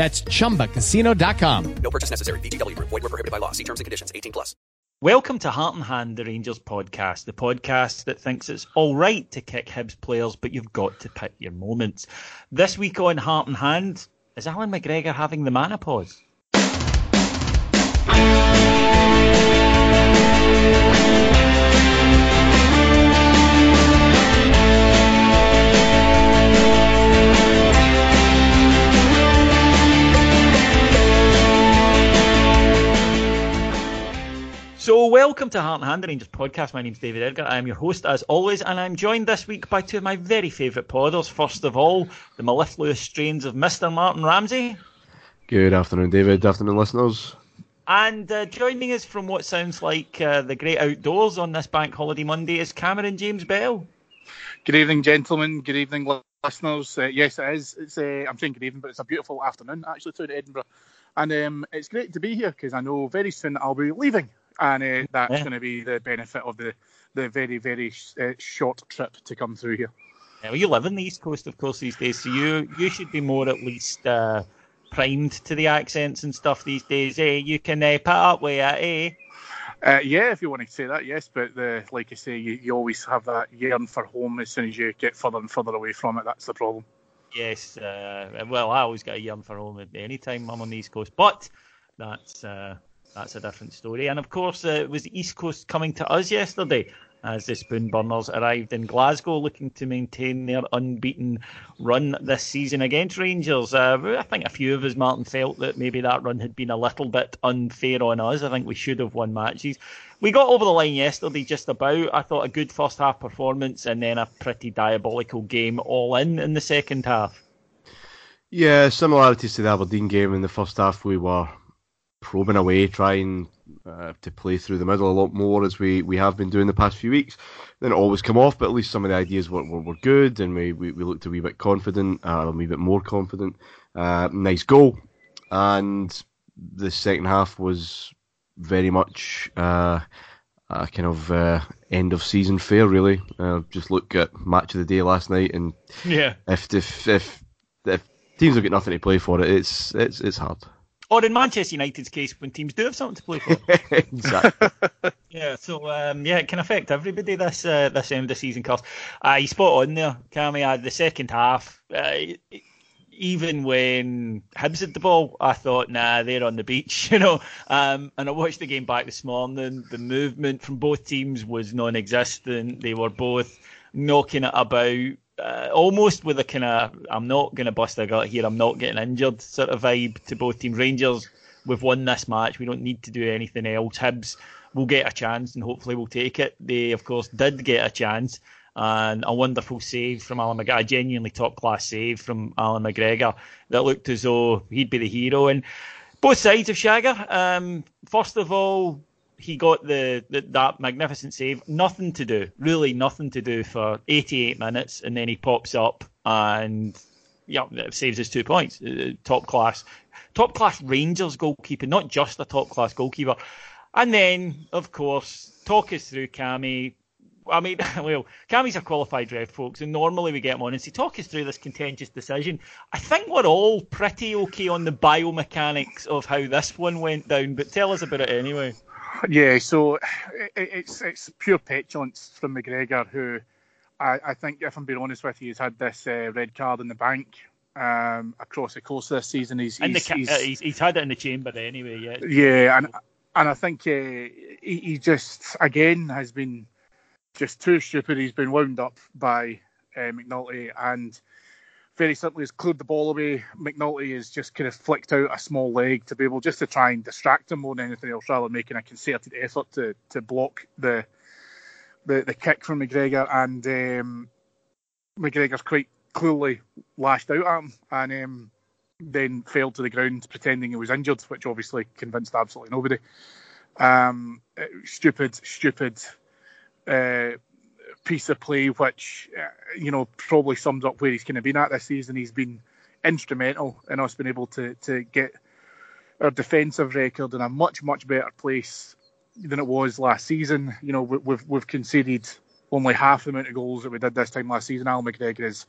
That's chumbacasino.com. No purchase necessary. VGW Group. Void were prohibited by law. See terms and conditions. 18 plus. Welcome to Heart and Hand, the Rangers podcast, the podcast that thinks it's all right to kick Hibs players, but you've got to pick your moments. This week on Heart and Hand, is Allan McGregor having the menopause? So, welcome to Heart and Hand, the Rangers podcast. My name's David Edgar. I am your host, as always, and I'm joined this week by two of my very favourite podders. First of all, the mellifluous strains of Mr. Martyn Ramsay. Good afternoon, David. Good afternoon, listeners. And uh, joining us from what sounds like uh, the great outdoors on this Bank Holiday Monday is Cameron James Bell. Good evening, gentlemen. Good evening, listeners. Uh, yes, it is. It's uh, I'm saying good evening, but it's a beautiful afternoon actually to Edinburgh, and um, it's great to be here because I know very soon I'll be leaving, and uh, that's Yeah. going to be the benefit of the the very very uh, short trip to come through here. Yeah, well, you live in the East Coast, of course, these days, so you you should be more at least uh, primed to the accents and stuff these days. Eh? You can uh, put up with it, eh? Uh, yeah, if you want to say that, yes. But the, like I say, you, you always have that yearn for home as soon as you get further and further away from it. That's the problem. Yes. Uh, well, I always get a yearn for home at any time I'm on the East Coast, but that's uh, that's a different story. And of course, uh, it was the East Coast coming to us yesterday as the Spoonburners arrived in Glasgow looking to maintain their unbeaten run this season against Rangers. Uh, I think a few of us, Martyn, felt that maybe that run had been a little bit unfair on us. I think we should have won matches. We got over the line yesterday just about. I thought a good first half performance and then a pretty diabolical game all in in the second half. Yeah, similarities to the Aberdeen game in the first half. We were probing away, trying uh, to play through the middle a lot more as we, we have been doing the past few weeks. Then it always come off, but at least some of the ideas were, were, were good, and we, we, we looked a wee bit confident, uh, a wee bit more confident. Uh, nice goal, and the second half was very much uh, a kind of uh, end of season fair, really. Uh, just look at match of the day last night, and Yeah. if if if, if teams have got nothing to play for it, it's it's it's hard. Or in Manchester United's case, when teams do have something to play for. exactly. Yeah, so um, yeah, it can affect everybody this uh, this end of the season course. Uh, you spot on there, Cammy. Uh, the second half, uh, even when Hibs had the ball, I thought, nah, they're on the beach, you know. Um, and I watched the game back this morning. The movement from both teams was non-existent. They were both knocking it about. Uh, almost with a kind of I'm not going to bust a gut here, I'm not getting injured sort of vibe to both teams. Rangers, we've won this match, we don't need to do anything else. Hibs will get a chance and hopefully we'll take it. They, of course, did get a chance and a wonderful save from Allan McGregor, a genuinely top class save from Allan McGregor that looked as though he'd be the hero. And both sides of Shagger, um, first of all, he got the, the that magnificent save. Nothing to do, really nothing to do for 88 minutes, and then he pops up and yeah, saves us two points. Uh, top class, top class Rangers goalkeeper, not just a top class goalkeeper. And then, of course, talk us through Cammy. I mean, well, Cammy's a qualified ref, folks, and normally we get him on and say, talk us through this contentious decision. I think we're all pretty okay on the biomechanics of how this one went down, but tell us about it anyway. Yeah, so it's it's pure petulance from McGregor, who I, I think, if I'm being honest with you, he's had this uh, red card in the bank um, across the course of this season. He's he's, ca- he's, uh, he's, he's had it in the chamber anyway. Yeah, yeah, and and I think uh, he, he just again has been just too stupid. He's been wound up by uh, McNulty and very simply has cleared the ball away. McNulty has just kind of flicked out a small leg to be able just to try and distract him more than anything else, rather than making a concerted effort to to block the the, the kick from McGregor. And um, McGregor's quite clearly lashed out at him and um, then fell to the ground pretending he was injured, which obviously convinced absolutely nobody. Um, stupid, stupid uh, piece of play, which uh, you know probably sums up where he's kind of been at this season. He's been instrumental in us being able to to get our defensive record in a much much better place than it was last season. You know we've we've conceded only half the amount of goals that we did this time last season. Al McGregor is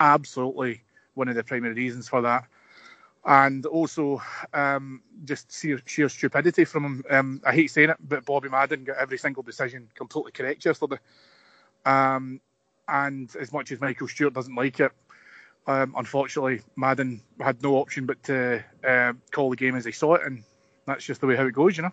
absolutely one of the primary reasons for that. And also, um, just sheer, sheer, stupidity from him. Um, I hate saying it, but Bobby Madden got every single decision completely correct yesterday. Um, and as much as Michael Stewart doesn't like it, um, unfortunately, Madden had no option but to uh, call the game as he saw it, and that's just the way how it goes, you know.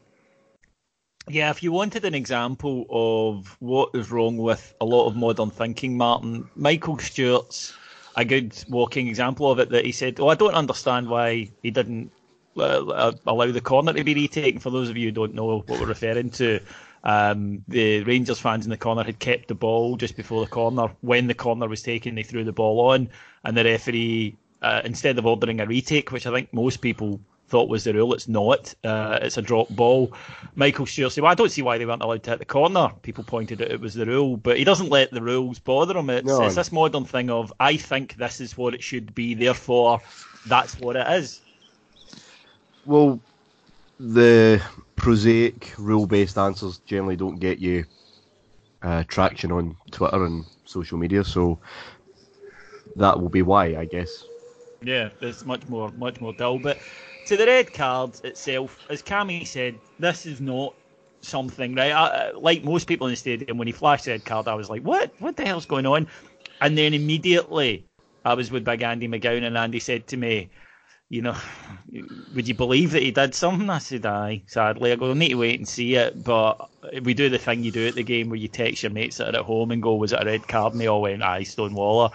Yeah, if you wanted an example of what is wrong with a lot of modern thinking, Martyn, Michael Stewart's a good walking example of it. That he said, "Oh, I don't understand why he didn't uh, allow the corner to be retaken." For those of you who don't know what we're referring to, um, the Rangers fans in the corner had kept the ball just before the corner. When the corner was taken, they threw the ball on, and the referee, uh, instead of ordering a retake, which I think most people thought was the rule. It's not. Uh, it's a drop ball. Michael Stewart said, "Well, I don't see why they weren't allowed to hit the corner." People pointed out it was the rule, but he doesn't let the rules bother him. It's, no. it's this modern thing of I think this is what it should be, therefore that's what it is. Well, the prosaic rule-based answers generally don't get you uh, traction on Twitter and social media, so that will be why, I guess. Yeah, it's much more, much more dull, but to the red card itself, as Cammy said, this is not something right. I, like most people in the stadium, when he flashed the red card, I was like, "What? What the hell's going on?" And then immediately, I was with Big Andy McGowan, and Andy said to me, "You know, would you believe that he did something?" I said, "Aye." Sadly, I go, "I need to wait and see it." But we do the thing you do at the game where you text your mates that are at home and go, "Was it a red card?" And they all went, "Aye, Stonewaller."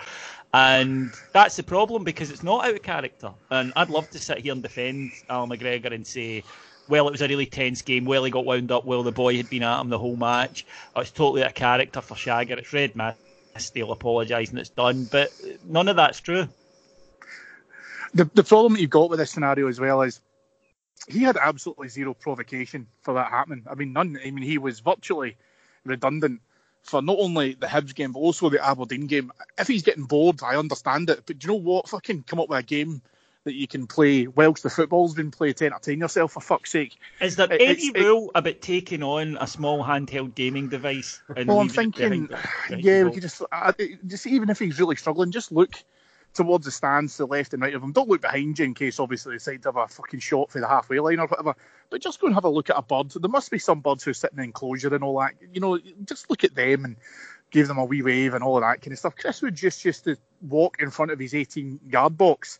And that's the problem because it's not out of character. And I'd love to sit here and defend Al McGregor and say, well, it was a really tense game. Well, he got wound up. Well, the boy had been at him the whole match. Oh, it's totally a character for Shagger. It's red mist. He'll apologise and it's done. But none of that's true. The, the problem that you've got with this scenario as well is he had absolutely zero provocation for that happening. I mean, none. I mean, he was virtually redundant for not only the Hibs game but also the Aberdeen game. If he's getting bored, I understand it. But do you know what? Fucking come up with a game that you can play whilst the football's been played to entertain yourself. For fuck's sake! Is there it, any rule it, about taking on a small handheld gaming device? well, I'm thinking, yeah, we could just, uh, just even if he's really struggling, just look towards the stands to the left and right of them. Don't look behind you in case obviously they decide to have a fucking shot for the halfway line or whatever. But just go and have a look at a bird. There must be some birds who sit in the enclosure and all that. You know, just look at them and give them a wee wave and all of that kind of stuff. Chris would just used to walk in front of his 18 yard box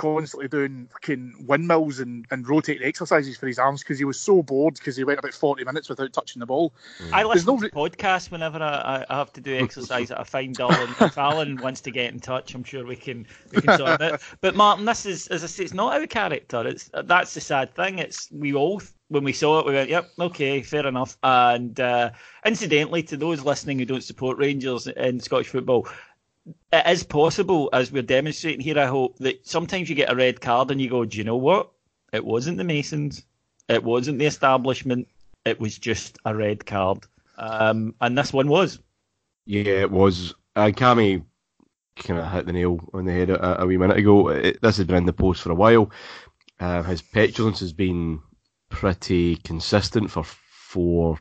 constantly doing fucking windmills and, and rotating exercises for his arms because he was so bored because he went about 40 minutes without touching the ball. Mm. I listen no... to podcasts whenever I, I, have to do exercise I find dull. And if Allan wants to get in touch, I'm sure we can we can sort it. But Martyn, this is as I say, it's not out of character. It's that's the sad thing. It's we all when we saw it, we went, "Yep, okay, fair enough." And uh, incidentally, to those listening who don't support Rangers in Scottish football, it is possible, as we're demonstrating here, I hope, that sometimes you get a red card and you go, do you know what? It wasn't the Masons. It wasn't the establishment. It was just a red card. Um, and this one was. Yeah, it was. And Cammy kind of hit the nail on the head a, a wee minute ago. It, this has been in the post for a while. Uh, his petulance has been pretty consistent for four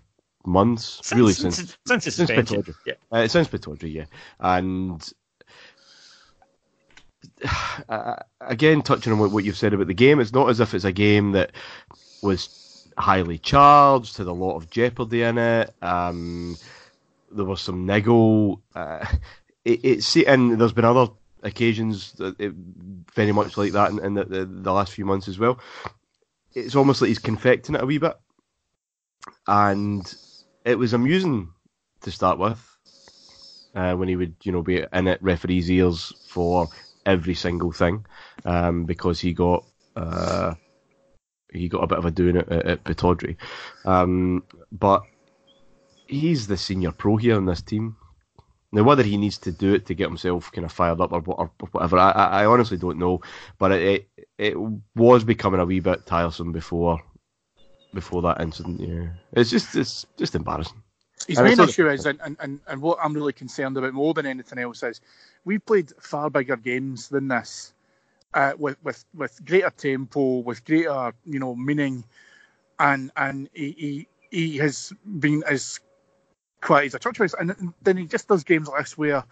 months, Since- really since- since since his since Pittodrie. yeah. Uh, since Pittodrie, yeah, and uh, again, touching on what, what you've said about the game, it's not as if it's a game that was highly charged, had a lot of jeopardy in it. Um, there was some niggle. Uh, it, it's and there's been other occasions that it, very much like that in, in the, the, the last few months as well. It's almost like he's confecting it a wee bit, and it was amusing to start with uh, when he would, you know, be in at referees' ears for every single thing, um, because he got uh, he got a bit of a doing at, at, at Um, but he's the senior pro here in this team. Now, whether he needs to do it to get himself kind of fired up or, or whatever, I, I honestly don't know. But it it was becoming a wee bit tiresome before before that incident. Yeah, it's just it's just embarrassing. His And main issue is, and, and, and, and what I'm really concerned about more than anything else is, we've played far bigger games than this, uh, with with with greater tempo, with greater you know meaning, and and he he, he has been as quiet as a church mouse, and then he just does games like this where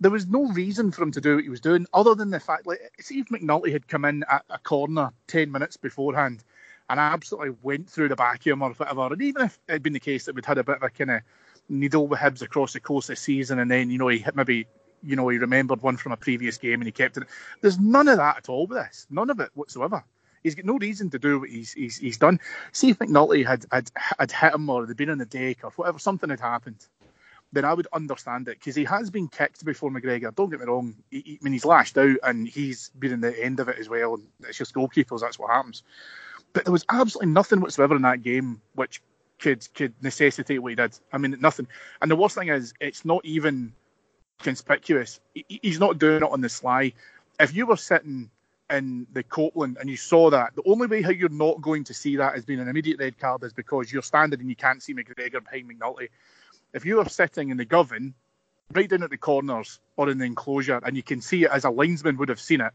there was no reason for him to do what he was doing, other than the fact like see if McNulty had come in at a corner ten minutes beforehand and absolutely went through the back of him or whatever. And even if it had been the case that we'd had a bit of a kind of needle with Hibs across the course of the season, and then you know he hit maybe you know he remembered one from a previous game and he kept it. There's none of that at all with this, none of it whatsoever. He's got no reason to do what he's he's, he's done. See if McNulty had, had had hit him or they'd been on the deck or whatever, something had happened. Then I would understand it because he has been kicked before McGregor. Don't get me wrong. He, he- I mean, he's lashed out and he's been in the end of it as well. It's just goalkeepers. That's what happens. But there was absolutely nothing whatsoever in that game which could could necessitate what he did. I mean, nothing. And the worst thing is, it's not even conspicuous. He- He's not doing it on the sly. If you were sitting in the Copeland and you saw that, the only way how you're not going to see that as being an immediate red card is because you're standing and you can't see McGregor behind McNulty. If you were sitting in the Govan, right down at the corners or in the enclosure, and you can see it as a linesman would have seen it,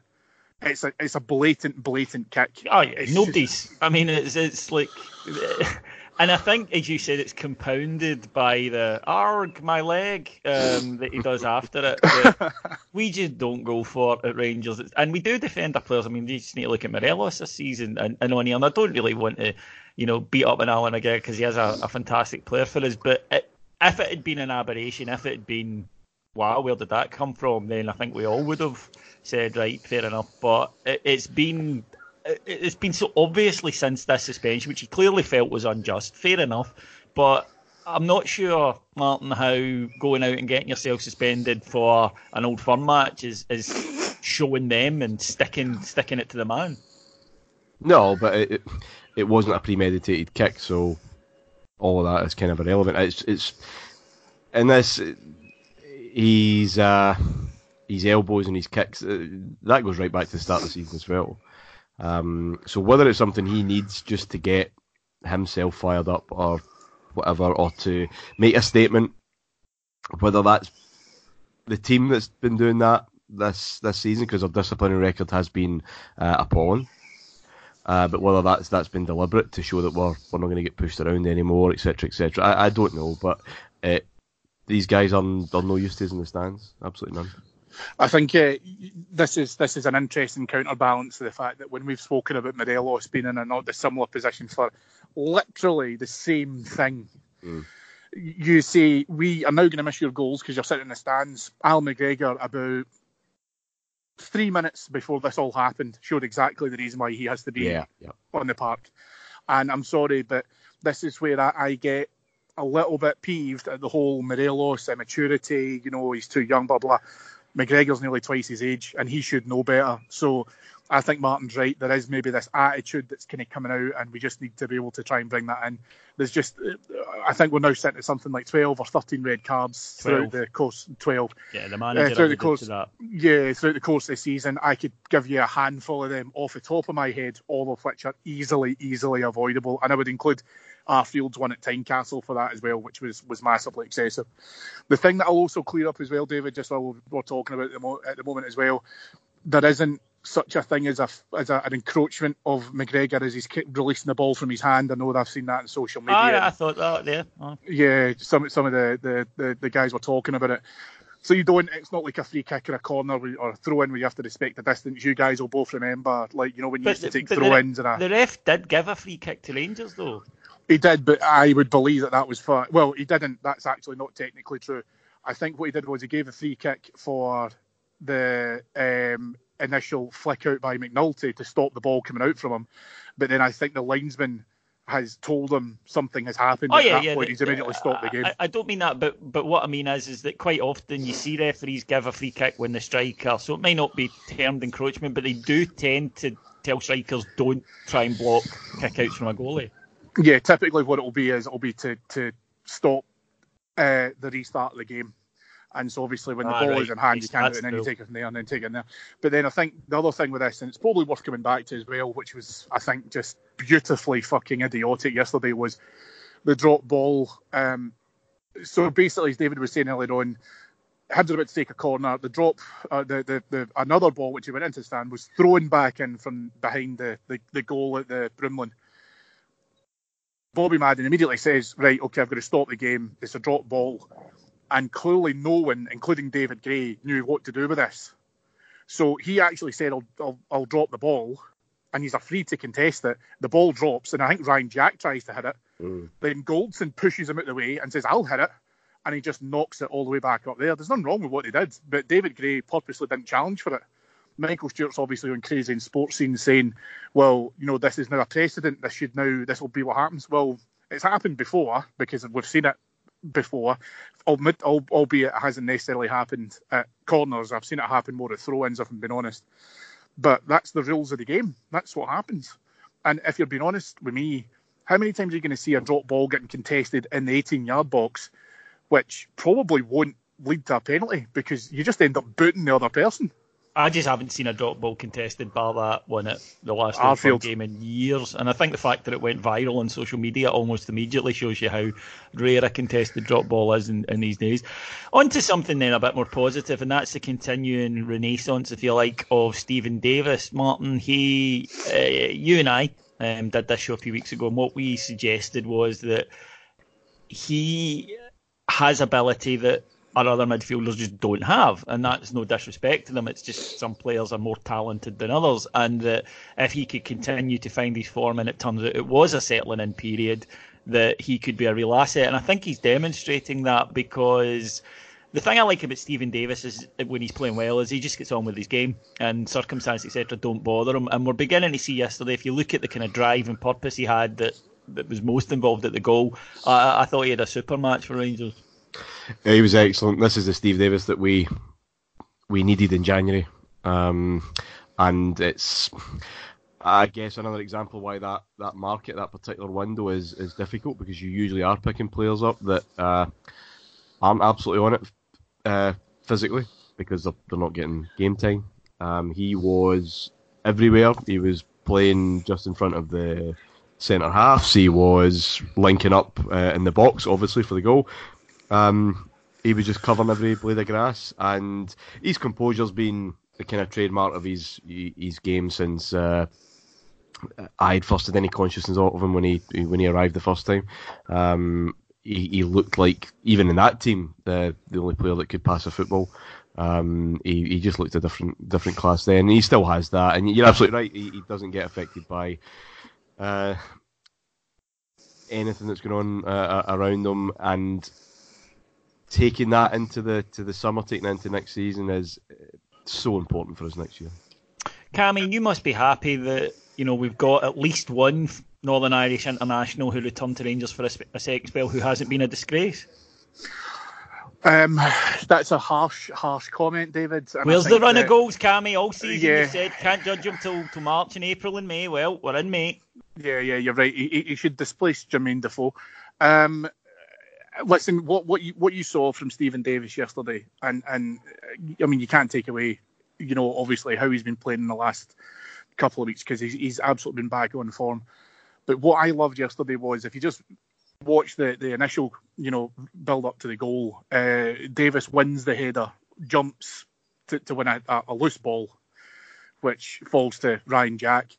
it's a it's a blatant, blatant kick. Oh yeah, It's nobody's. I mean, it's it's like, and I think as you said, it's compounded by the arg my leg um, that he does after it. we just don't go for it at Rangers, and we do defend our players. I mean, you just need to look at Morelos this season and, and on here. And I don't really want to, you know, beat up on Allan again because he is a, a fantastic player for us. But it, if it had been an aberration, if it had been wow, where did that come from? Then I think we all would have said, right, fair enough. But it, it's been it- it's been so obviously since this suspension, which he clearly felt was unjust. Fair enough, but I'm not sure, Martyn, how going out and getting yourself suspended for an old firm match is is showing them and sticking sticking it to the man. No, but it, it it wasn't a premeditated kick, so all of that is kind of irrelevant. It's it's in this he's uh, his elbows and his kicks uh, that goes right back to the start of the season as well. Um, so whether it's something he needs just to get himself fired up or whatever, or to make a statement, whether that's the team that's been doing that this this season because their disciplinary record has been uh, appalling. Uh, but whether that's that's been deliberate to show that we're we're not going to get pushed around anymore, etc., etc. I, I don't know, but uh, these guys are, are no use to us in the stands. Absolutely none. I think uh, this is this is an interesting counterbalance to the fact that when we've spoken about Morelos being in a not dissimilar position for literally the same thing, you say we are now going to miss your goals because you're sitting in the stands. Al McGregor about three minutes before this all happened showed exactly the reason why he has to be Yeah, yeah. on the park. And I'm sorry, but this is where I, I get a little bit peeved at the whole Morelos immaturity. You know, he's too young, blah blah. McGregor's nearly twice his age, and he should know better. So I think Martyn's right. There is maybe this attitude that's kind of coming out, and we just need to be able to try and bring that in. There's just, I think we're now sent to something like 12 or 13 red cards 12. throughout the course. 12. Yeah, the Uh, manager throughout the course, to that. yeah, throughout the course of the season, I could give you a handful of them off the top of my head, all of which are easily, easily avoidable, and I would include Arfield's one at Tynecastle for that as well, which was was massively excessive. The thing that I'll also clear up as well, David, just while we're talking about the mo- at the moment as well, there isn't such a thing as a as a, an encroachment of McGregor as he's releasing the ball from his hand. I know I've seen that on social media. Ah, I thought that there. Oh. Yeah, some some of the, the, the, the guys were talking about it. So you don't. It's not like a free kick or a corner or a throw in where you have to respect the distance. You guys will both remember, like you know, when you used to take throw ins and a. the ref did give a free kick to Rangers though. He did, but I would believe that that was for. Well, he didn't. That's actually not technically true. I think what he did was he gave a free kick for the um, initial flick out by McNulty to stop the ball coming out from him. But then I think the linesman has told him something has happened. Oh at yeah, that yeah. point. He's immediately stopped the game. I, I don't mean that, but but what I mean is is that quite often you see referees give a free kick when the striker, so it may not be termed encroachment, but they do tend to tell strikers don't try and block kickouts from a goalie. Yeah, typically what it'll be is it'll be to to stop uh, the restart of the game. And so obviously when the Ah, ball right. is in hand, you can't do it, and then you take it from there and then take it in there. But then I think the other thing with this, and it's probably worth coming back to as well, which was I think just beautifully fucking idiotic yesterday, was the drop ball. Um, so basically, as David was saying earlier on, Hibs are about to take a corner. The drop, uh, the, the the another ball which he went into the stand was thrown back in from behind the, the, the goal at the Broomloan. Bobby Madden immediately says, "Right, okay, I've got to stop the game. It's a drop ball," and clearly no one, including David Gray, knew what to do with this. So he actually said, "I'll I'll, I'll drop the ball," and he's a free to contest it. The ball drops, and I think Ryan Jack tries to hit it. Mm. Then Goldson pushes him out of the way and says, "I'll hit it," and he just knocks it all the way back up there. There's nothing wrong with what he did, but David Gray purposely didn't challenge for it. Michael Stewart's obviously on crazy in Sportscene saying, "Well, you know, this is now a precedent. This should now, this will be what happens." Well, it's happened before because we've seen it before, albeit, it hasn't necessarily happened at corners. I've seen it happen more at throw-ins, if I'm being honest. But that's the rules of the game. That's what happens. And if you're being honest with me, how many times are you going to see a drop ball getting contested in the 18-yard box, which probably won't lead to a penalty because you just end up booting the other person? I just haven't seen a drop ball contested bar that one at the last Arfield. Game in years. And I think the fact that it went viral on social media almost immediately shows you how rare a contested drop ball is in, in these days. On to something then a bit more positive, and that's the continuing renaissance, if you like, of Stephen Davis. Martyn, he, uh, you and I um, did this show a few weeks ago, and what we suggested was that he has ability that our other midfielders just don't have, and that's no disrespect to them. It's just some players are more talented than others, and that if he could continue to find his form, and it turns out it was a settling in period, that he could be a real asset, and I think he's demonstrating that because. The thing I like about Stephen Davis is when he's playing well is he just gets on with his game and circumstances etc don't bother him and we're beginning to see yesterday if you look at the kind of drive and purpose he had that that was most involved at the goal I, I thought he had a super match for Rangers. He was excellent. This is the Steve Davis that we we needed in January, um, and it's I guess another example why that, that market that particular window is is difficult because you usually are picking players up that uh, aren't absolutely on it uh, physically because they're, they're not getting game time. Um, he was everywhere. He was playing just in front of the centre halves. He was linking up uh, in the box, obviously for the goal. Um, he was just covering every blade of grass, and his composure's been the kind of trademark of his his game since uh, I had first had any consciousness of him when he when he arrived the first time. Um, he, he looked like even in that team the the only player that could pass a football. Um, he, he just looked a different different class then. And he still has that, and you're absolutely right. He, he doesn't get affected by uh, anything that's going on uh, around him, and taking that into the to the summer, taking it into next season is uh, so important for us next year. Cammy, you must be happy that you know we've got at least one Northern Irish international who returned to Rangers for a, sp- a second spell who hasn't been a disgrace. Um, that's a harsh, harsh comment, David. And Where's the run that, of goals, Cammy? All season yeah. you said can't judge him till, till March and April and May. Well, we're in May. Yeah, yeah, you're right. He, he should displace Jermaine Defoe. Um, listen, what what you what you saw from Stephen Davis yesterday, and and I mean you can't take away, you know, obviously how he's been playing in the last couple of weeks because he's he's absolutely been back on form. But what I loved yesterday was if you just watch the the initial, you know, build up to the goal, uh, Davis wins the header, jumps to, to win a, a loose ball, which falls to Ryan Jack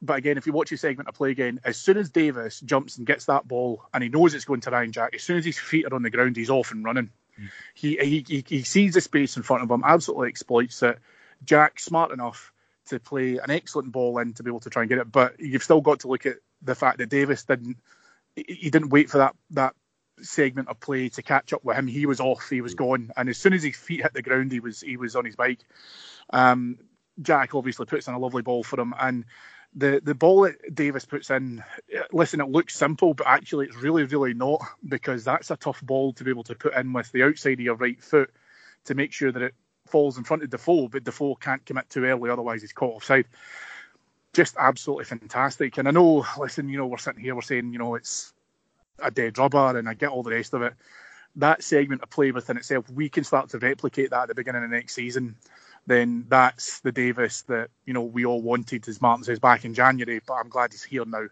but again, if you watch his segment of play again, as soon as Davis jumps and gets that ball and he knows it's going to Ryan Jack, as soon as his feet are on the ground, he's off and running. Mm. He, he, he he sees the space in front of him, absolutely exploits it. Jack smart enough to play an excellent ball in to be able to try and get it, but you've still got to look at the fact that Davis didn't he didn't wait for that that segment of play to catch up with him. He was off, he was mm. gone, and as soon as his feet hit the ground, he was he was on his bike. Um, Jack obviously puts in a lovely ball for him, and the the ball that Davis puts in, eh, listen, it looks simple, but actually it's really, really not because that's a tough ball to be able to put in with the outside of your right foot to make sure that it falls in front of Defoe, but Defoe can't commit too early, otherwise he's caught offside. Just absolutely fantastic. And I know, listen, you know, we're sitting here, we're saying, you know, it's a dead rubber, and I get all the rest of it. That segment of play within itself, we can start to replicate that at the beginning of next season then that's the Davis that you know we all wanted, as Martyn says, back in January. But I'm glad he's here now.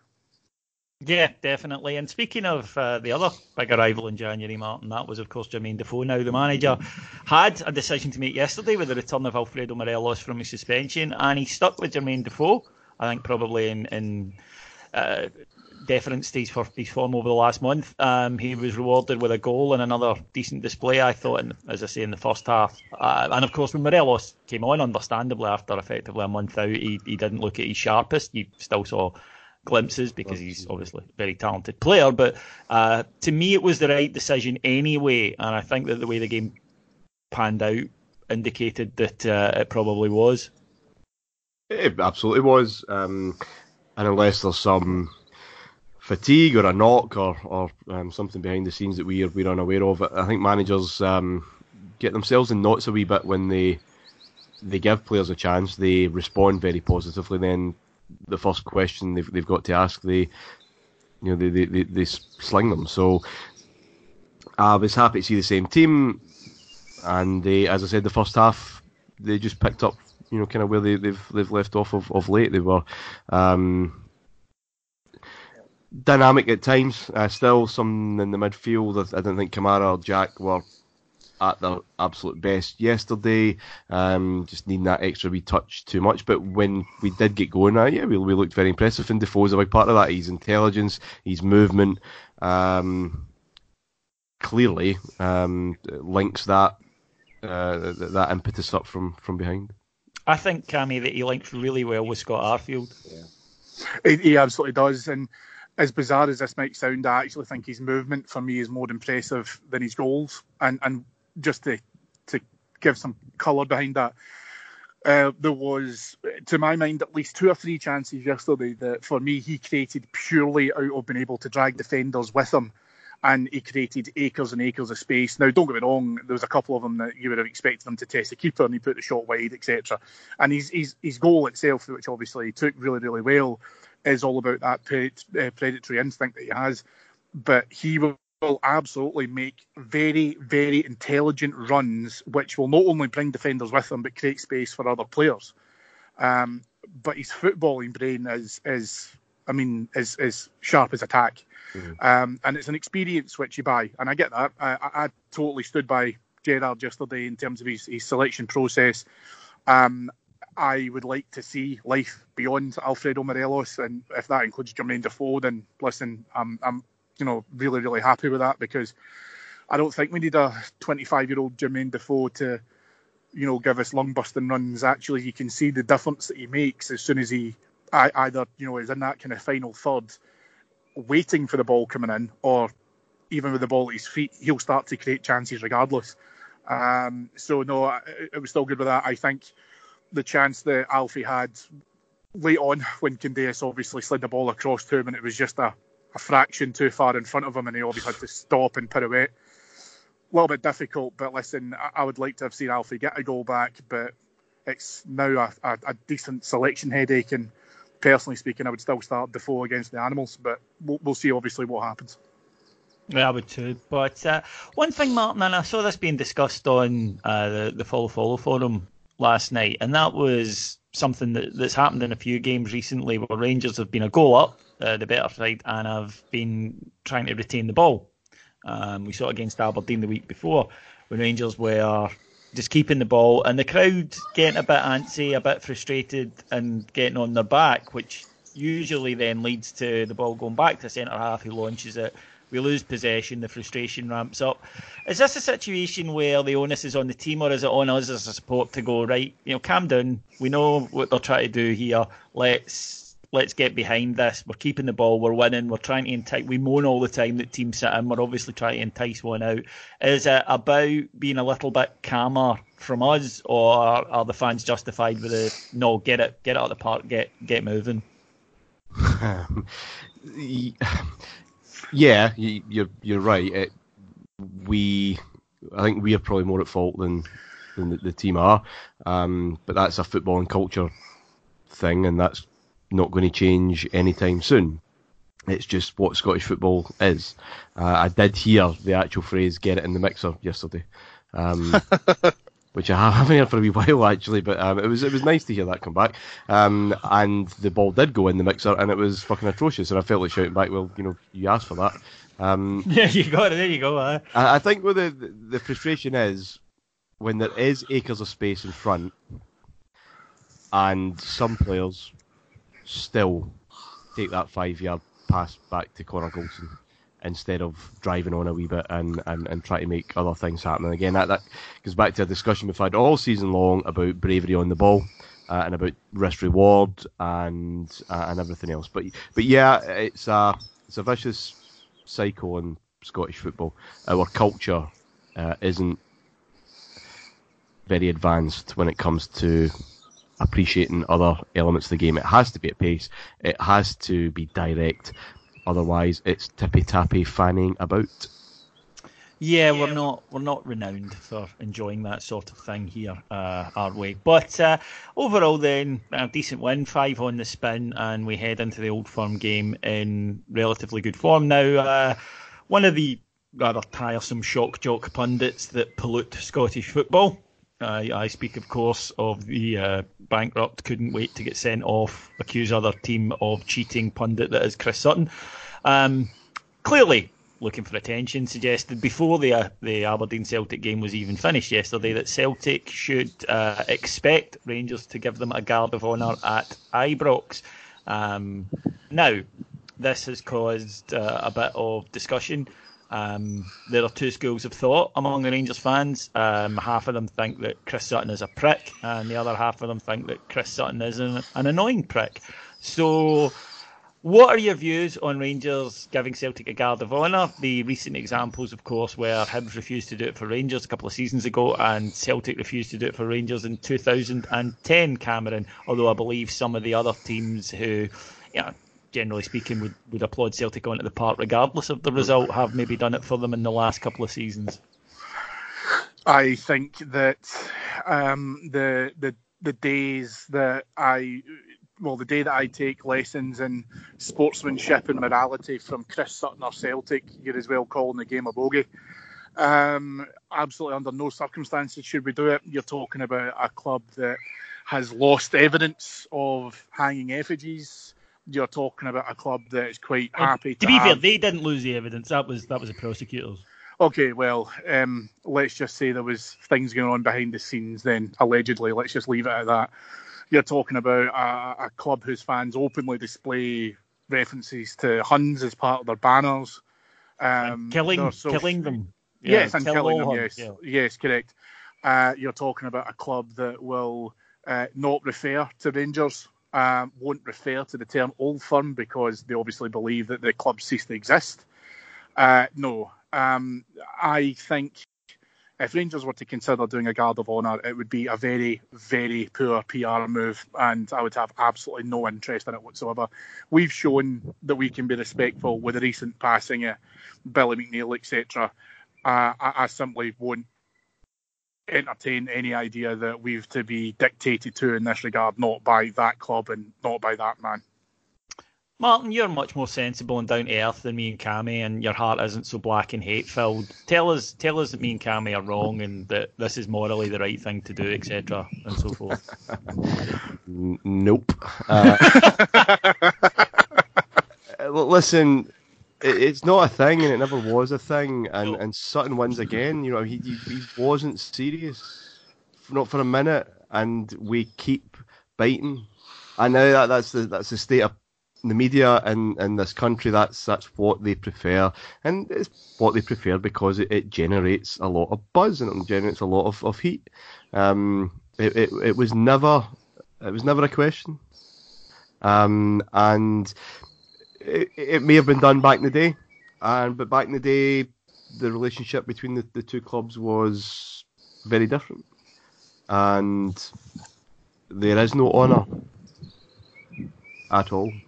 Yeah, definitely. And speaking of uh, the other big arrival in January, Martyn, that was, of course, Jermaine Defoe. Now, the manager had a decision to make yesterday with the return of Alfredo Morelos from his suspension, and he stuck with Jermaine Defoe. I think probably in, in uh, deference to his, his form over the last month. Um, he was rewarded with a goal and another decent display, I thought, in, as I say, in the first half. Uh, and of course, when Morelos came on, understandably, after effectively a month out, he, he didn't look at his sharpest. You still saw glimpses because he's obviously a very talented player. But uh, to me, it was the right decision anyway. And I think that the way the game panned out indicated that uh, it probably was. It absolutely was. Um, and unless there's some fatigue or a knock or, or um, something behind the scenes that we're, we're unaware of. I think managers um, get themselves in knots a wee bit when they they give players a chance. They respond very positively. Then the first question they've, they've got to ask, they you know they, they, they, they sling them. So I was happy to see the same team, and they, as I said, the first half they just picked up you know kind of where they, they've they've left off of, of late. They were. Um, dynamic at times. Uh, still some in the midfield. I, I don't think Kamara or Jack were at their absolute best yesterday. Um, just needing that extra wee touch too much. But when we did get going, uh, yeah, we, we looked very impressive. And Defoe's a big part of that. His intelligence, his movement, um, clearly um, links that uh, that impetus up from from behind. I think Cammy that he links really well with Scott Arfield. Yeah. He, he absolutely does, and as bizarre as this might sound, I actually think his movement for me is more impressive than his goals. And and just to to give some colour behind that, uh, there was, to my mind, at least two or three chances yesterday that for me he created purely out of being able to drag defenders with him. And he created acres and acres of space. Now, don't get me wrong, there was a couple of them that you would have expected him to test the keeper, and he put the shot wide, etc. And his, his his goal itself, which obviously he took really, really well, is all about that uh, predatory instinct that he has. But he will absolutely make very, very intelligent runs, which will not only bring defenders with him, but create space for other players. Um, but his footballing brain is, is I mean, is, is sharp as a tack. Mm-hmm. Um, and it's an experience which you buy. And I get that. I, I totally stood by Gerrard yesterday in terms of his, his selection process. Um, I would like to see life beyond Alfredo Morelos, and if that includes Jermaine Defoe, then listen, I'm, I'm, you know, really, really happy with that because I don't think we need a 25 year old Jermaine Defoe to, you know, give us lung busting runs. Actually, you can see the difference that he makes as soon as he either, you know, is in that kind of final third, waiting for the ball coming in, or even with the ball at his feet, he'll start to create chances regardless. Um, so no, it, it was still good with that. I think the chance that Alfie had late on when Candeias obviously slid the ball across to him and it was just a, a fraction too far in front of him and he obviously had to stop and pirouette. A little bit difficult, but listen, I, I would like to have seen Alfie get a goal back, but it's now a, a, a decent selection headache. And personally speaking, I would still start Defoe against the Animals, but we'll, we'll see obviously what happens. Yeah, I would too. But uh, one thing, Martyn, and I saw this being discussed on uh, the, the Follow Follow forum last night, and that was something that, that's happened in a few games recently where Rangers have been a goal up, uh, the better side, and have been trying to retain the ball. Um, we saw it against Aberdeen the week before when Rangers were just keeping the ball and the crowd getting a bit antsy, a bit frustrated, and getting on their back, which usually then leads to the ball going back to centre half who launches it. We lose possession, the frustration ramps up. Is this a situation where the onus is on the team, or is it on us as a support to go right? You know, calm down. We know what they're trying to do here. Let's let's get behind this. We're keeping the ball. We're winning. We're trying to entice. We moan all the time that teams sit in. We're obviously trying to entice one out. Is it about being a little bit calmer from us, or are the fans justified with the no? Get it, get it out of the park. Get get moving. yeah, you're you're right. It, we, I think we are probably more at fault than than the, the team are. Um, but that's a football and culture thing, and that's not going to change anytime soon. It's just what Scottish football is. Uh, I did hear the actual phrase "get it in the mixer" yesterday, um, which I haven't heard for a wee while actually. But um, it was it was nice to hear that come back. Um, and the ball did go in the mixer, and it was fucking atrocious. And I felt like shouting back, "Well, you know, you asked for that." Um, yeah, you got it. There you go. I, I think where the, the the frustration is when there is acres of space in front, and some players still take that five yard pass back to Connor Goldson instead of driving on a wee bit and, and, and try to make other things happen. And again, that, that goes back to a discussion we've had all season long about bravery on the ball uh, and about risk reward and uh, and everything else. But but yeah, it's a it's a vicious cycle in Scottish football. Our culture uh, isn't very advanced when it comes to appreciating other elements of the game. It has to be at pace. It has to be direct. Otherwise, it's tippy tappy fanning about. Yeah, we're not we're not renowned for enjoying that sort of thing here, uh, are we? But uh, overall, then a decent win, five on the spin, and we head into the Old Firm game in relatively good form. Now, uh, one of the rather tiresome shock jock pundits that pollute Scottish football I, I speak, of course, of the uh, bankrupt, couldn't wait to get sent off, accuse other team of cheating pundit that is Chris Sutton. Um, clearly looking for attention, suggested before the uh, the Aberdeen Celtic game was even finished yesterday that Celtic should uh, expect Rangers to give them a guard of honour at Ibrox. Um, now, this has caused uh, a bit of discussion. Um, there are two schools of thought among the Rangers fans. Um, half of them think that Chris Sutton is a prick, and the other half of them think that Chris Sutton is an, an annoying prick. So, what are your views on Rangers giving Celtic a guard of honour? The recent examples, of course, where Hibs refused to do it for Rangers a couple of seasons ago, and Celtic refused to do it for Rangers in 2010, Cameron. Although I believe some of the other teams who, you know, generally speaking, would, would applaud Celtic going to the park regardless of the result, have maybe done it for them in the last couple of seasons. I think that um, the the the days that I well, the day that I take lessons in sportsmanship and morality from Chris Sutton or Celtic, you're as well calling the game a bogey. Um, absolutely, under no circumstances should we do it. You're talking about a club that has lost evidence of hanging effigies you're talking about a club that is quite happy. To, to be have... fair, they didn't lose the evidence. That was that was the prosecutors. Okay, well, um, let's just say there was things going on behind the scenes. Then allegedly, let's just leave it at that. You're talking about a, a club whose fans openly display references to Huns as part of their banners, um, killing so, killing them. Yeah, yes, and killing them. Yes, yeah. yes, correct. Uh, you're talking about a club that will uh, not refer to Rangers um, won't refer to the term old firm because they obviously believe that the club ceased to exist. Uh, no, um, I think if Rangers were to consider doing a guard of honour, it would be a very, very poor PR move, and I would have absolutely no interest in it whatsoever. We've shown that we can be respectful with the recent passing of Billy McNeill, etc. Uh, I, I simply won't entertain any idea that we've to be dictated to in this regard, not by that club and not by that man. Martyn, you're much more sensible and down to earth than me and Cammy, and your heart isn't so black and hate filled. Tell us, tell us that me and Cammy are wrong and that this is morally the right thing to do, etc., and so forth. N- nope. Uh, listen, it, it's not a thing, and it never was a thing. And, and Sutton wins again. You know, he he, he wasn't serious, not for a minute, and we keep biting. I know that that's the that's the state of the media in, in this country. That's that's what they prefer, and it's what they prefer because it, it generates a lot of buzz and it generates a lot of, of heat. Um, it, it it was never it was never a question. Um, and it, it may have been done back in the day, and but back in the day, the relationship between the, the two clubs was very different, and there is no honour at all.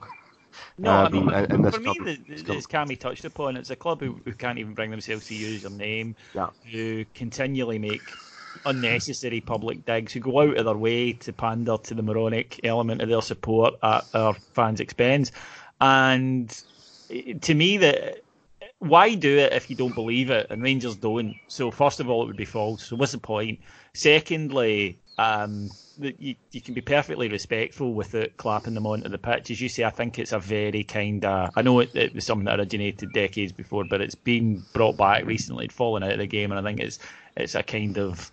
No, I um, mean, in- in this for me, club. the, This the, as Cammy touched upon, it's a club who, who can't even bring themselves to use their name, Yeah. who continually make unnecessary public digs, who go out of their way to pander to the moronic element of their support at our fans' expense. And eh, to me, that why do it if you don't believe it? And Rangers don't. So first of all, it would be false. So what's the point? Secondly, um, you, you can be perfectly respectful without clapping them onto the pitch. As you say, I think it's a very kind of. I know it, it was something that originated decades before, but it's been brought back recently. It'd fallen out of the game, and I think it's it's a kind of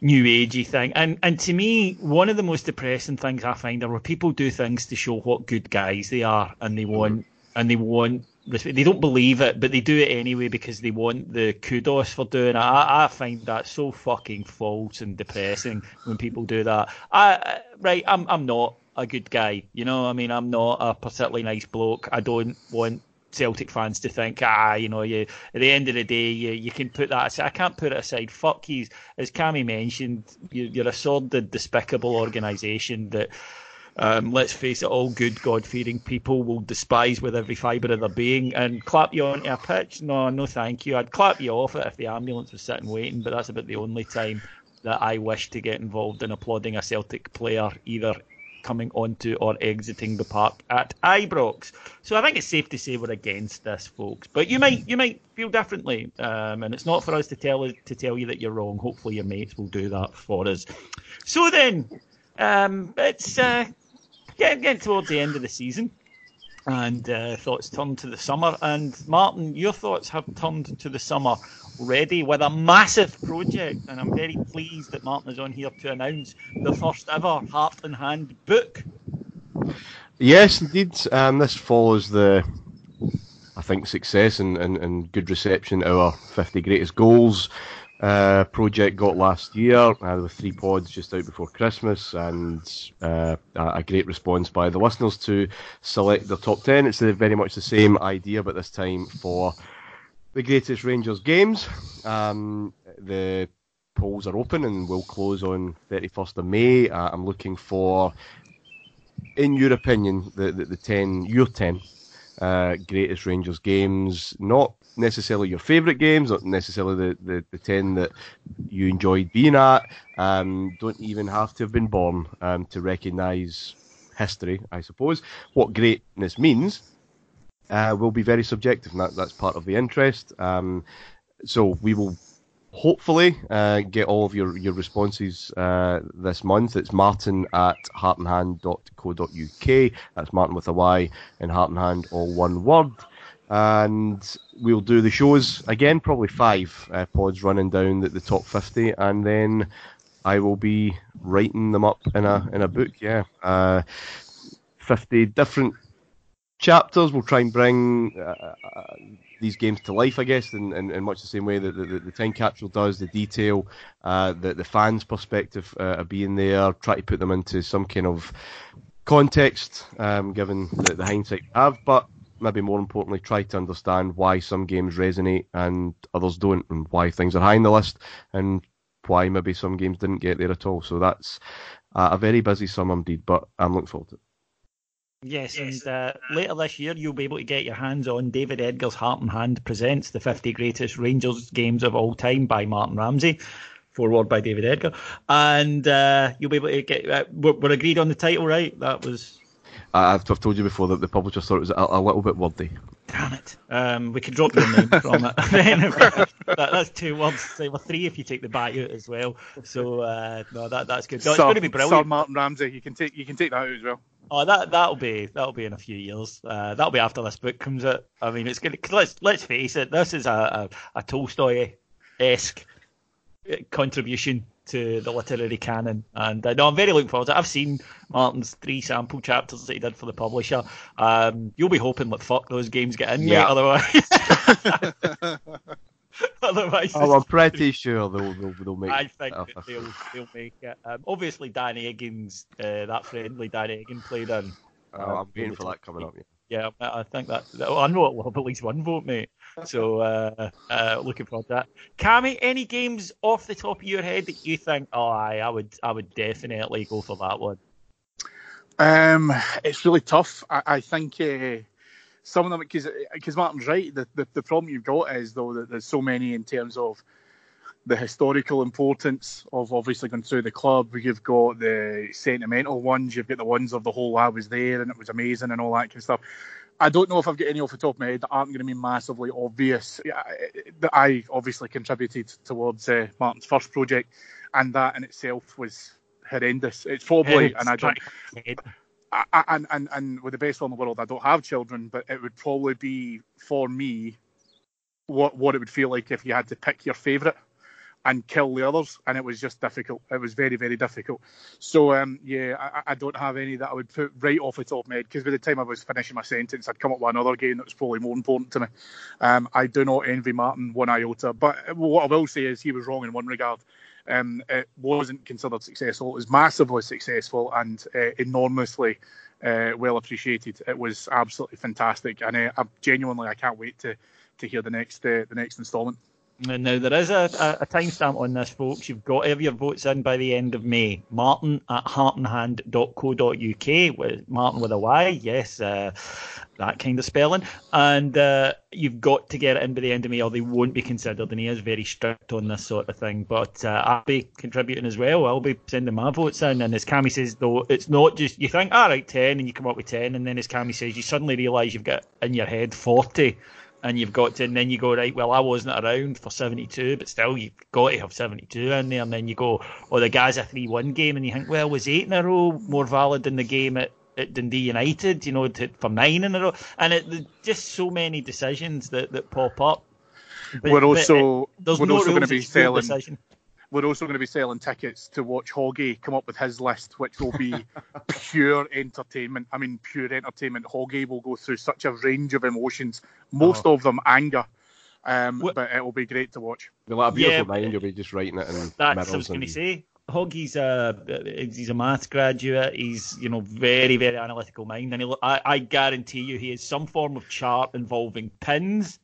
new agey thing. And and to me, one of the most depressing things I find are where people do things to show what good guys they are, and they mm-hmm. want and they want respect. They don't believe it, but they do it anyway because they want the kudos for doing it. I, I find that so fucking false and depressing when people do that. I I- right, I'm I'm not a good guy. You know, I mean, I'm not a particularly nice bloke. I don't want Celtic fans to think, ah, you know, you at the end of the day, you, you can put that aside. I can't put it aside. Fuck you. As Cammy mentioned, you, you're a sordid, despicable organisation that, um, let's face it, all good, God-fearing people will despise with every fibre of their being and clap you onto a pitch. No, no, thank you. I'd clap you off it if the ambulance was sitting waiting, but that's about the only time that I wish to get involved in applauding a Celtic player, either coming onto or exiting the park at Ibrox. So I think it's safe to say we're against this, folks. But you might you might feel differently, um, and it's not for us to tell to tell you that you're wrong. Hopefully, your mates will do that for us. So then, um, it's uh, getting, getting towards the end of the season. And uh, thoughts turn to the summer. And Martyn, your thoughts have turned to the summer already with a massive project. And I'm very pleased that Martyn is on here to announce the first ever Heart and Hand book. Yes, indeed. Um, this follows the, I think, success and, and, and good reception our 50 greatest goals uh, project got last year. Uh, there were three pods just out before Christmas and uh, a a great response by the listeners to select their top 10. It's uh, very much the same idea, but this time for the greatest Rangers games. Um, the polls are open and will close on 31st of May. Uh, I'm looking for in your opinion, the, the, the 10, your 10 uh, greatest Rangers games, not necessarily your favourite games, not necessarily the, the, the 10 that you enjoyed being at, um, don't even have to have been born um, to recognise history, I suppose. What greatness means uh, will be very subjective, and that, that's part of the interest. Um, so we will hopefully uh, get all of your, your responses uh, this month. It's martyn at heartandhand.co.uk. That's Martyn with a Y and Heart and Hand, all one word. And we'll do the shows again, probably five uh, pods running down the, the top 50, and then I will be writing them up in a in a book. Yeah, uh, 50 different chapters. We'll try and bring uh, uh, these games to life, I guess, in, in, in much the same way that the, the, the time capsule does. The detail, uh, the the fans' perspective uh, of being there. Try to put them into some kind of context, um, given the, the hindsight we have, but maybe more importantly, try to understand why some games resonate and others don't, and why things are high in the list, and why maybe some games didn't get there at all. So that's uh, a very busy summer indeed, but I'm looking forward to it. Yes, and uh, later this year you'll be able to get your hands on David Edgar's Heart and Hand presents the 50 greatest Rangers games of all time by Martyn Ramsay, forward by David Edgar, and uh, you'll be able to get. Uh, we're, we're agreed on the title, right? That was. I've, I've told you before that the publisher thought it was a, a little bit wordy. Damn it. Um, we could drop your name from it. that, that's two words. Say well, three if you take the bat out as well. So uh, no, that that's good. No, it's Sir, going to be brilliant. Sir Martyn Ramsay, you can take you can take that out as well. Oh, that that'll be that'll be in a few years. Uh, that'll be after this book comes out. I mean, it's gonna. Cause let's let's face it. This is a a, a Tolstoy esque contribution to the literary canon, and uh, no, I'm very looking forward to it. I've seen Martyn's three sample chapters that he did for the publisher. Um, you'll be hoping that fuck those games get in, mate, Yeah. otherwise. otherwise, Oh, I'm pretty sure they'll, they'll, they'll make I think it. that they'll they'll make it. Um, obviously, Danny Higgins, uh, that friendly Danny Higgins played in. Oh, I'm waiting for that coming up. Yeah. Yeah, I I think that. oh, I know it will have at least one vote, mate. So, uh, uh, looking forward to that. Cammy, any games off the top of your head that you think? Oh, I, I would, I would definitely go for that one. Um, it's really tough. I, I think uh, some of them because because Martyn's right. The, the the problem you've got is though that there's so many in terms of the historical importance of obviously going through the club. You've got the sentimental ones. You've got the ones of the whole I was there and it was amazing and all that kind of stuff. I don't know if I've got any off the top of my head that aren't going to be massively obvious. That I obviously contributed towards uh, Martyn's first project, and that in itself was horrendous. It's probably, and I don't. I, and, and and with the best will in the world, I don't have children, but it would probably be for me what what it would feel like if you had to pick your favourite and kill the others, and it was just difficult. It was very very difficult. So um, yeah, I, I don't have any that I would put right off the top of my head because by the time I was finishing my sentence, I'd come up with another game that was probably more important to me. Um, I do not envy Martyn one iota, but what I will say is he was wrong in one regard. Um, it wasn't considered successful. It was massively successful and uh, enormously uh, well appreciated. It was absolutely fantastic, and uh, I genuinely I can't wait to to hear the next uh, the next instalment. Now there is a, a, a timestamp on this, folks. You've got to have your votes in by the end of May. Martyn at heartandhand.co.uk with Martyn with a Y, yes, uh, that kind of spelling. And uh, you've got to get it in by the end of May, or they won't be considered. And he is very strict on this sort of thing. But uh, I'll be contributing as well. I'll be sending my votes in. And as Cammy says, though, it's not just you think, all right, ten, and you come up with ten, and then as Cammy says, you suddenly realise you've got in your head forty and you've got to, and then you go right. Well, I wasn't around for seventy-two, but still, you've got to have seventy-two in there. And then you go, oh, the guy's a three-one game, and you think, well, was eight in a row more valid than the game at, at Dundee United? You know, to, for nine in a row, and it just so many decisions that, that pop up. But- we're also it- there's we're no also going to be selling. decision. We're also going to be selling tickets to watch Hoggy come up with his list, which will be pure entertainment. I mean, pure entertainment. Hoggy will go through such a range of emotions, most Oh. of them anger, um, but it will be great to watch. You'll have a beautiful Yeah, mind. You'll be just writing it in That's what I was going to say. Hoggy's a he's a maths graduate. He's you know very very analytical mind, and he, I, I guarantee you he has some form of chart involving pins,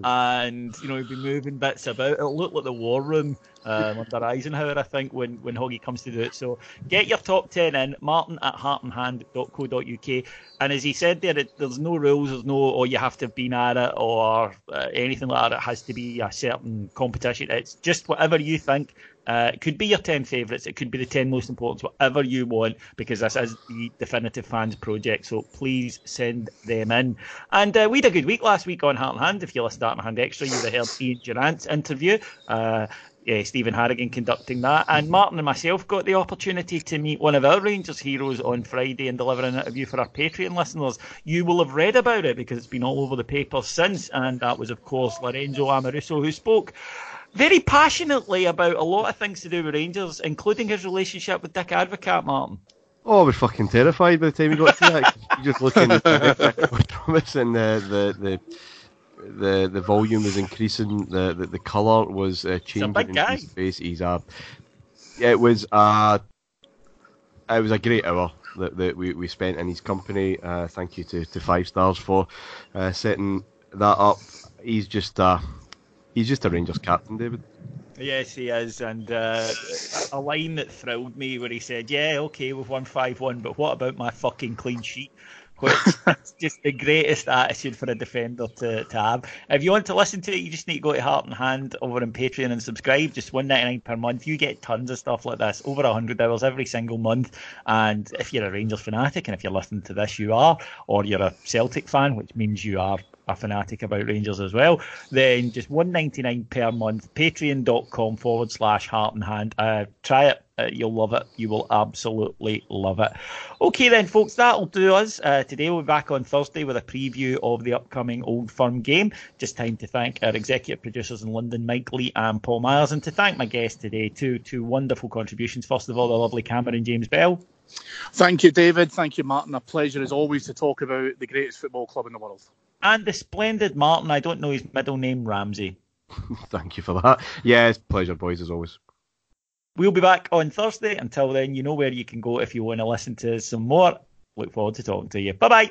and you know he'll be moving bits about. It'll look like the war room um, under Eisenhower, I think, when when Hoggy comes to do it. So get your top ten in. Martyn at heartandhand.co.uk, and as he said there, it, there's no rules. There's no or you have to have been at it or uh, anything like that. It has to be a certain competition. It's just whatever you think. Uh, it could be your 10 favourites, it could be the 10 most important, whatever you want, because this is the Definitive Fans project. So please send them in. And uh, we had a good week last week on Heart and Hand. If you listened to Heart and Hand Extra, you would have heard Ian Durrant's interview. Uh, yeah, Stephen Harrigan conducting that. And Martyn and myself got the opportunity to meet one of our Rangers heroes on Friday and deliver an interview for our Patreon listeners. You will have read about it because it's been all over the papers since. And that was, of course, Lorenzo Amoruso who spoke very passionately about a lot of things to do with Rangers, including his relationship with Dick Advocaat, Martyn. Oh, I was fucking terrified by the time we got to that. You just looking at the promise and the, the the the the volume was increasing. The the, the colour was uh, changing guy. his face. He's a. It was a. It was a great hour that, that we, we spent in his company. Uh, thank you to, to Five Stars for uh, setting that up. He's just a he's just a Rangers captain, David. Yes, he is. And uh, a line that thrilled me where he said, Yeah, okay, we've won 5 1, but what about my fucking clean sheet? Which is just the greatest attitude for a defender to, to have. If you want to listen to it, you just need to go to Heart and Hand over on Patreon and subscribe. Just one ninety nine per month. You get tons of stuff like this, over hundred hours every single month. And if you're a Rangers fanatic, and if you're listening to this, you are, or you're a Celtic fan, which means you are a fanatic about Rangers as well, then just one ninety nine per month. Patreon.com forward slash Heart and Hand. Uh, try it. Uh, you'll love it. You will absolutely love it. Okay, then, folks, that'll do us. Uh, today we'll be back on Thursday with a preview of the upcoming Old Firm game. Just time to thank our executive producers in London, Mike Lee and Paul Myers, and to thank my guests today. Two two wonderful contributions. First of all, the lovely Cameron James Bell. Thank you, David. Thank you, Martyn. A pleasure as always to talk about the greatest football club in the world. And the splendid Martyn. I don't know his middle name, Ramsay. Thank you for that. Yeah, it's pleasure, boys, as always. We'll be back on Thursday. Until then, you know where you can go if you want to listen to some more. Look forward to talking to you. Bye bye.